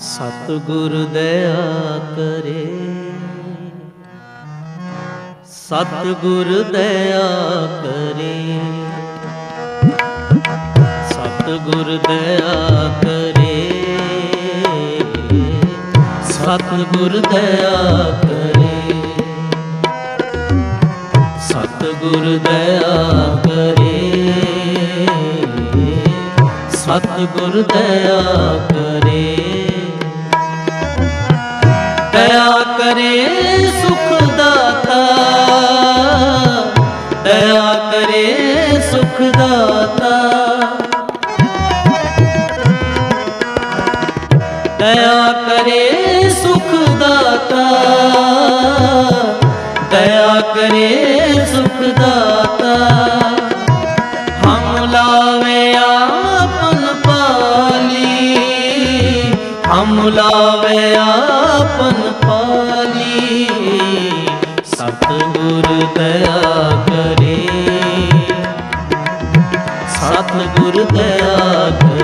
ਸਤਿਗੁਰ ਦਇਆ ਕਰੇ। ਸਤਿਗੁਰ ਦਇਆ ਕਰੇ। ਸਤਿਗੁਰ ਦਇਆ ਕਰੇ। ਸਤਿਗੁਰ ਦਇਆ ਕਰੇ। ਸਤਿਗੁਰ ਦਇਆ ਕਰੇ। ਸਤਿਗੁਰ ਦਇਆ ਕਰੇ। ਦਇਆ ਕਰੇ ਸੁਖ ਦਾਤਾ। ਦਇਆ ਕਰੇ ਸੁਖ ਦਾਤਾ। ਦਇਆ ਕਰੇ ਸੁਖ ਦਾਤਾ। ਦਇਆ ਕਰੇ ਸੁਖ ਦਾਤਾ। ਹਮ ਲਾਵੇ ਆਪਨ ਪਾਲੀ ਸਤਿਗੁਰ ਦਇਆ ਕਰੇ। ਸਤਿਗੁਰ ਦਇਆ ਕਰੇ।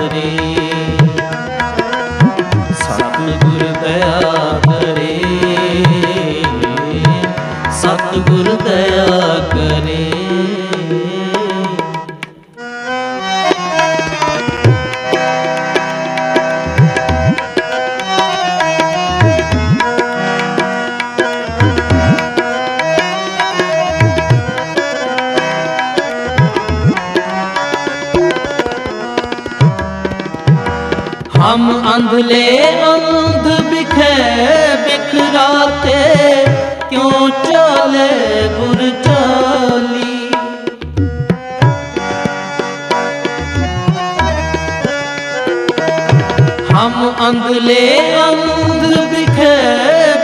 ਹਮ ਅੰਧਲੇ ਅੰਧ ਬਿਖੇ ਬਿਖਰਾਤੇ ਕਿਉਂ ਚਾਲੇ ਗੁਰ ਚਾਲੀ ਹਮ ਅੰਧਲੇ ਅੰਧ ਬਿਖੇ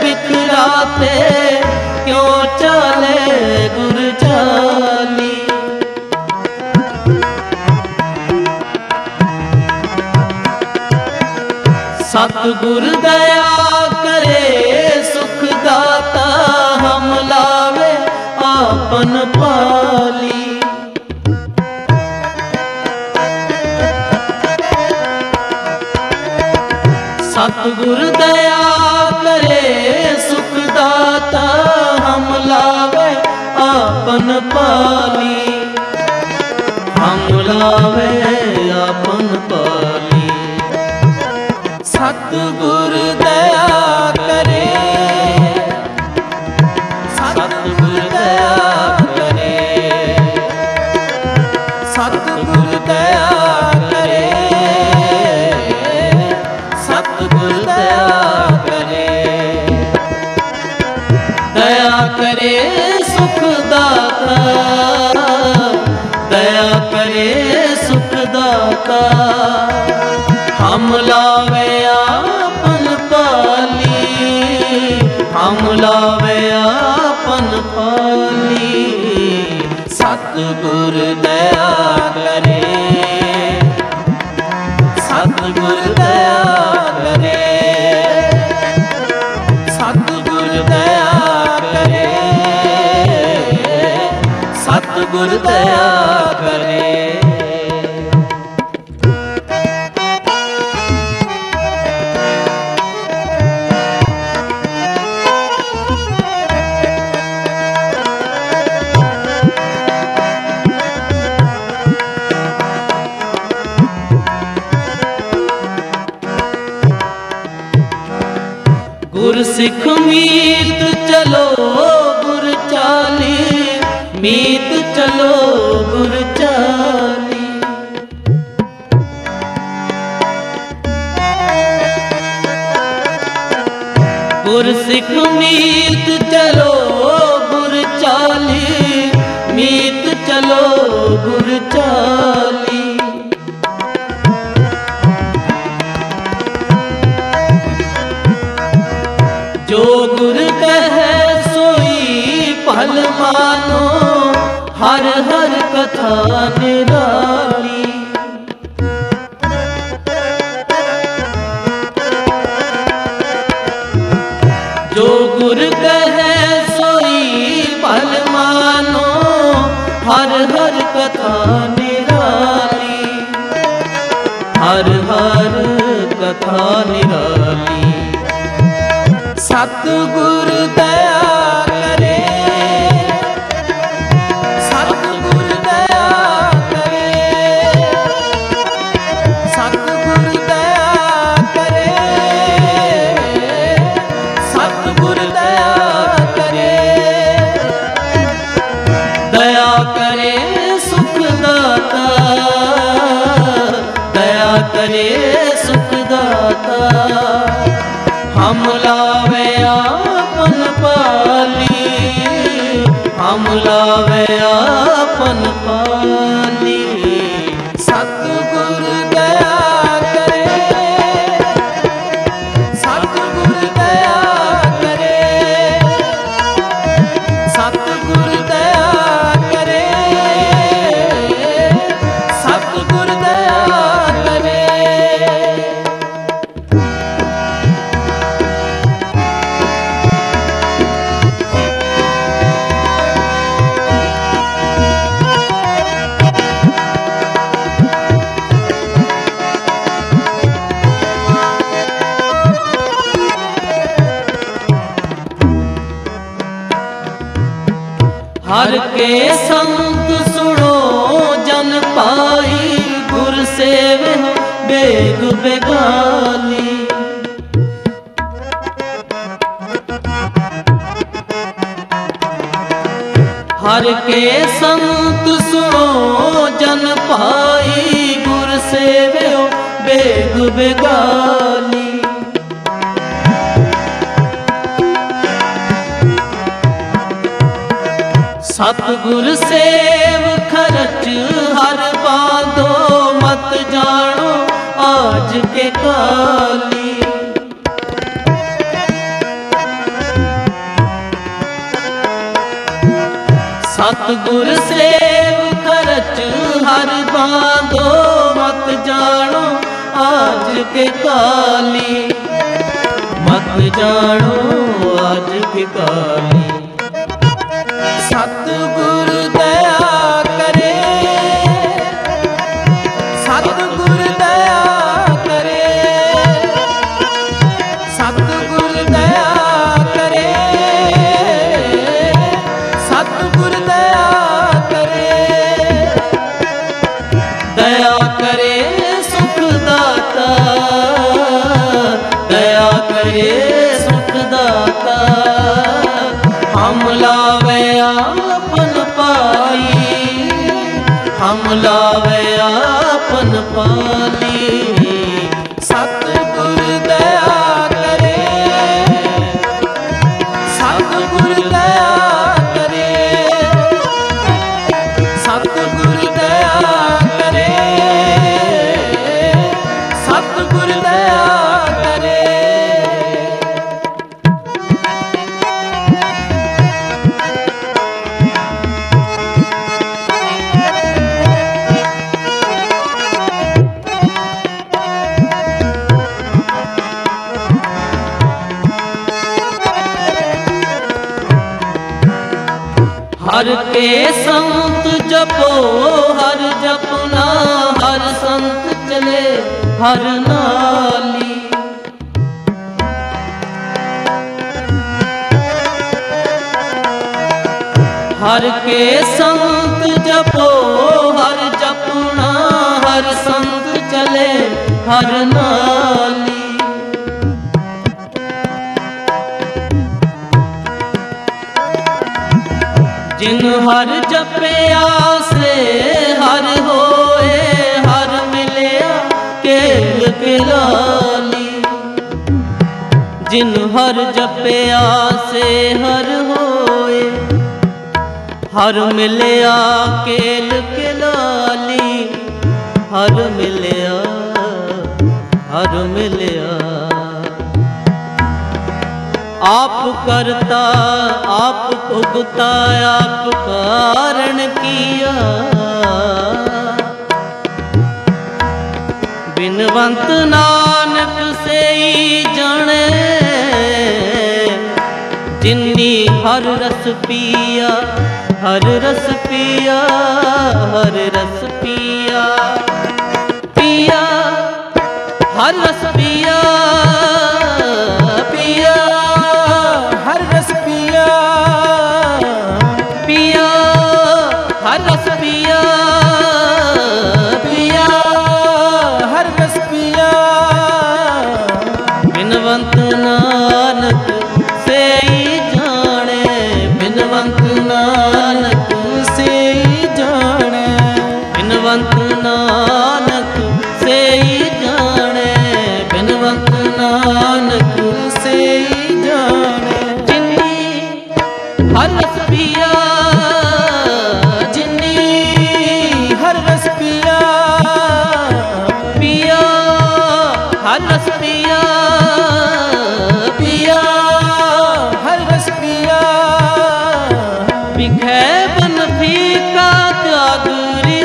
ਬਿਖਰਾਤੇ ਕਿਉਂ ਚਾਲੇ ਗੁਰ ਚਾਲੀ ਸਤਿਗੁਰ ਦਇਆ ਕਰੇ ਸੁਖ ਦਾਤਾ ਹਮ ਲਾਵੇ ਆਪਨ ਪਾਲੀ। ਸਤਿਗੁਰ ਦਇਆ ਸਤਿਗੁਰ ਸਿੱਖ ਮੀਤ ਚਲੋ ਗੁਰ ਚਾਲੀ ਮੀਤ ਚਲੋ ਗੁਰ ਚਾਲੀ। ਗੁਰ ਸਿੱਖ ਮੀਤ ਚਲੋ ਹਰ ਕਥਾ ਨਿਰਾਲੀ ਜੋ ਗੁਰ ਕਹੈ ਸੋਈ ਭਲ ਮਾਨੋ, ਹਰ ਹਰ ਕਥਾ ਨਿਰਾਲੀ। ਹਰ ਹਰ ਕਥਾ ਨਿਰਾਲੀ। ਸਤਿਗੁਰ ਦਇਆ ਕਰੇ ਸੁਖ ਦਾਤਾ। ਹਮ ਲਾਵੇ ਆਪਨ ਪਾਲੀ। ਹਮ ਲਾਵੇ ਆਪਨ ਬੇਗ ਬੇਗਾਲੀ ਹਰ ਕੇ ਸੰਤ ਸੁਣੋ, ਜਨ ਪਾਈ ਗੁਰ ਸੇਵਿਓ ਬੇਗ ਬੇਗਾਲੀ ਸਤਿਗੁਰ ਸੇਵ ਖਰਚ ਕੇ ਕਾਲੀ। ਮਤ ਜਾਣੋ ਆਜ ਕੇ ਕਾਲੀ। ਸਤਿਗੁਰ ਹਮ ਲਾਵੇ ਆਪਨ ਪਾਲੀ। ਕੇ ਸੰਤ ਜਪੋ, ਹਰ ਜਪਨਾ, ਹਰ ਸੰਤ ਚਲੇ, ਹਰ ਨਾਲੀ। ਹਰ ਕੇ ਸੰਤ ਜਪੋ, ਹਰ ਜਪਨਾ, ਹਰ ਸੰਤ ਚਲੇ, ਹਰ ਹਰ ਜਪਿਆ ਸੇ ਹਰ ਹੋਏ, ਹਰ ਮਿਲਿਆ ਕੇਲ ਕਿਲਾਲੀ ਜਿਨ ਹਰ ਜਪਿਆ ਸੇ ਹਰ ਹੋਏ, ਹਰ ਮਿਲਿਆ ਕੇਲ ਕਿਲਾਲੀ ਹਰ ਮਿਲਿਆ ਹਰ ਮਿਲਿਆ ਆਪ ਕਰਤਾ, ਆਪ ਭੁਗਤਾ, ਆਪ ਕਾਰਣ ਕੀਆ। ਬਿਨਵੰਤ ਨਾਨਕ ਸੇਈ ਜਾਣੇ, ਜਿਨੀ ਹਰ ਰਸ ਪੀਆ, ਹਰ ਰਸ ਪੀਆ, ਹਰ ਰਸ ਪੀਆ। ਪੀਆ, ਹਰ ਰਸ ਪੀਆ ਪੀਆ। ਵਿਖੇ ਬਨ ਫੀਕਾ ਤਿਆਗ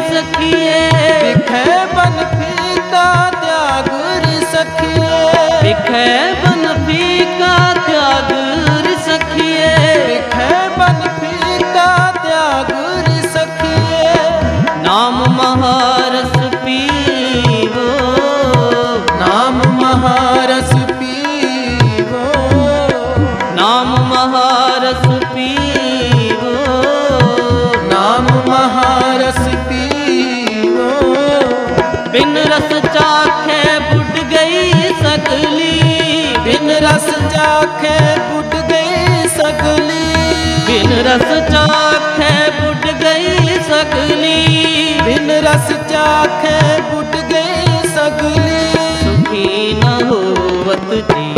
ਸਖੀਏ। ਵਿਖੇ ਬਨ ਫੀਕਾ ਤਿਆਗ ਸਖੀਏ। ਵਿਖੇ ਰਸ ਚਾਖੇ ਬੁੱਢ ਗਈ ਸਗਲੀ। ਬਿਨ ਰਸ ਚਾਖੇ ਬੁੱਢ ਗਈ ਸਗਲੀ। ਬਿਨ ਰਸ ਚਾਖੇ ਬੁੱਢ ਗਈ ਸਗਲੀ। ਬਿਨ ਰਸ ਚਾਖੇ ਬੁੱਢ ਗਈ ਸਗਲੀ। ਸੁਖੀ ਨ ਹੋਵਤ ਜੀਉ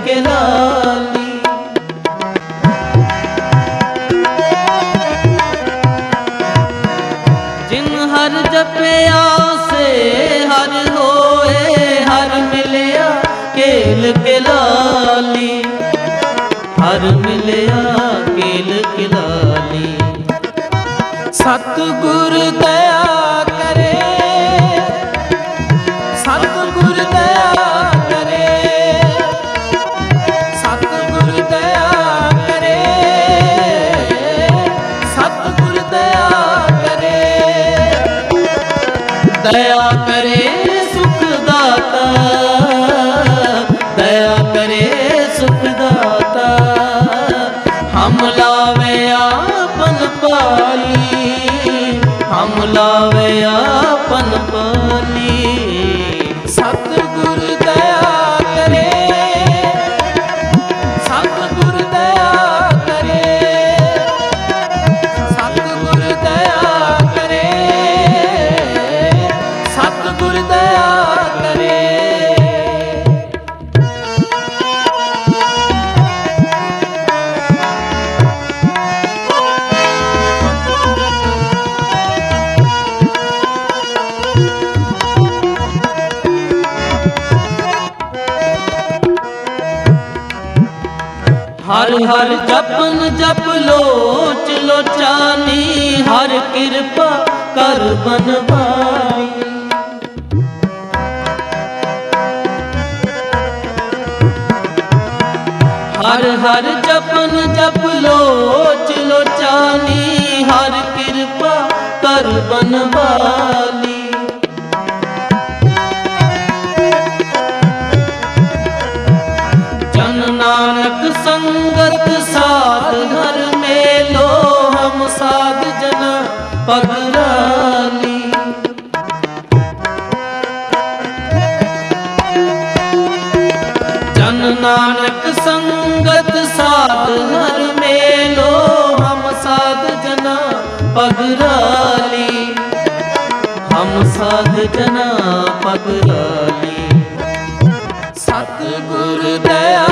ਕੇਲ ਕਿਲਾਲੀ ਜਿਨ ਹਰ ਜਪਿਆ ਸੇ ਹਰ ਹੋਏ, ਹਰ ਮਿਲਿਆ ਕੇਲ ਕਿਲਾਲੀ ਹਰ ਮਿਲਿਆ ਕੇਲ ਕਿਲਾਲੀ ਸਤਿਗੁਰ ਦਇਆ ਦਇਆ ਕਰੇ ਸੁਖ ਦਾਤਾ। ਦਇਆ ਕਰੇ ਸੁਖ ਦਾਤਾ। ਹਮ ਲਾਵੇ ਆਪਨ ਪਾਲੀ। ਹਮ ਲਾਵੇ ਆਪਨ ਹਰ ਹਰ ਜਪਨ ਜਪ ਲੋਚ ਲੋਚਾਨੀ, ਹਰ ਕਿਰਪਾ ਕਰ ਬਨਵਾਈ। ਹਰ ਹਰ ਜਪਨ ਜਪ ਲੋਚ ਲੋਚਾਨੀ, ਹਰ ਕਿਰਪਾ ਕਰ ਬਨਵਾਲੀ। ਨਾਨਕ ਸੰਗਤ ਸਾਧ ਹਰ ਮੇਲੋ, ਹਮ ਸਾਧ ਜਨ ਪਗਰਾਲੀ। ਹਮ ਸਾਧ ਜਨ ਪਗਰਾਲੀ। ਸਤਿਗੁਰ ਦਇਆ